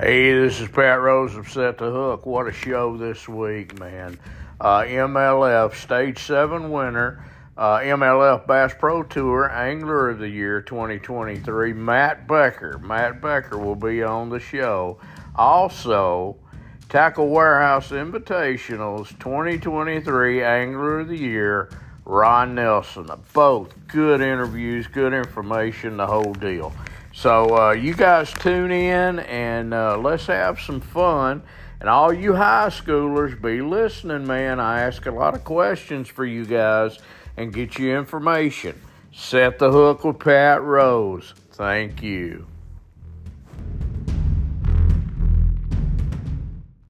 Hey, this is Pat Rose of Set the Hook. What a show this week, man. Uh, MLF Stage 7 winner, uh, MLF Bass Pro Tour Angler of the Year 2023, Matt Becker. Matt Becker will be on the show. Also, Tackle Warehouse Invitationals 2023 Angler of the Year, Ron Nelson. Both good interviews, good information, the whole deal. So uh, you guys tune in and uh, let's have some fun. And all you high schoolers, be listening, man. I ask a lot of questions for you guys and get you information. Set the hook with Pat Rose. Thank you.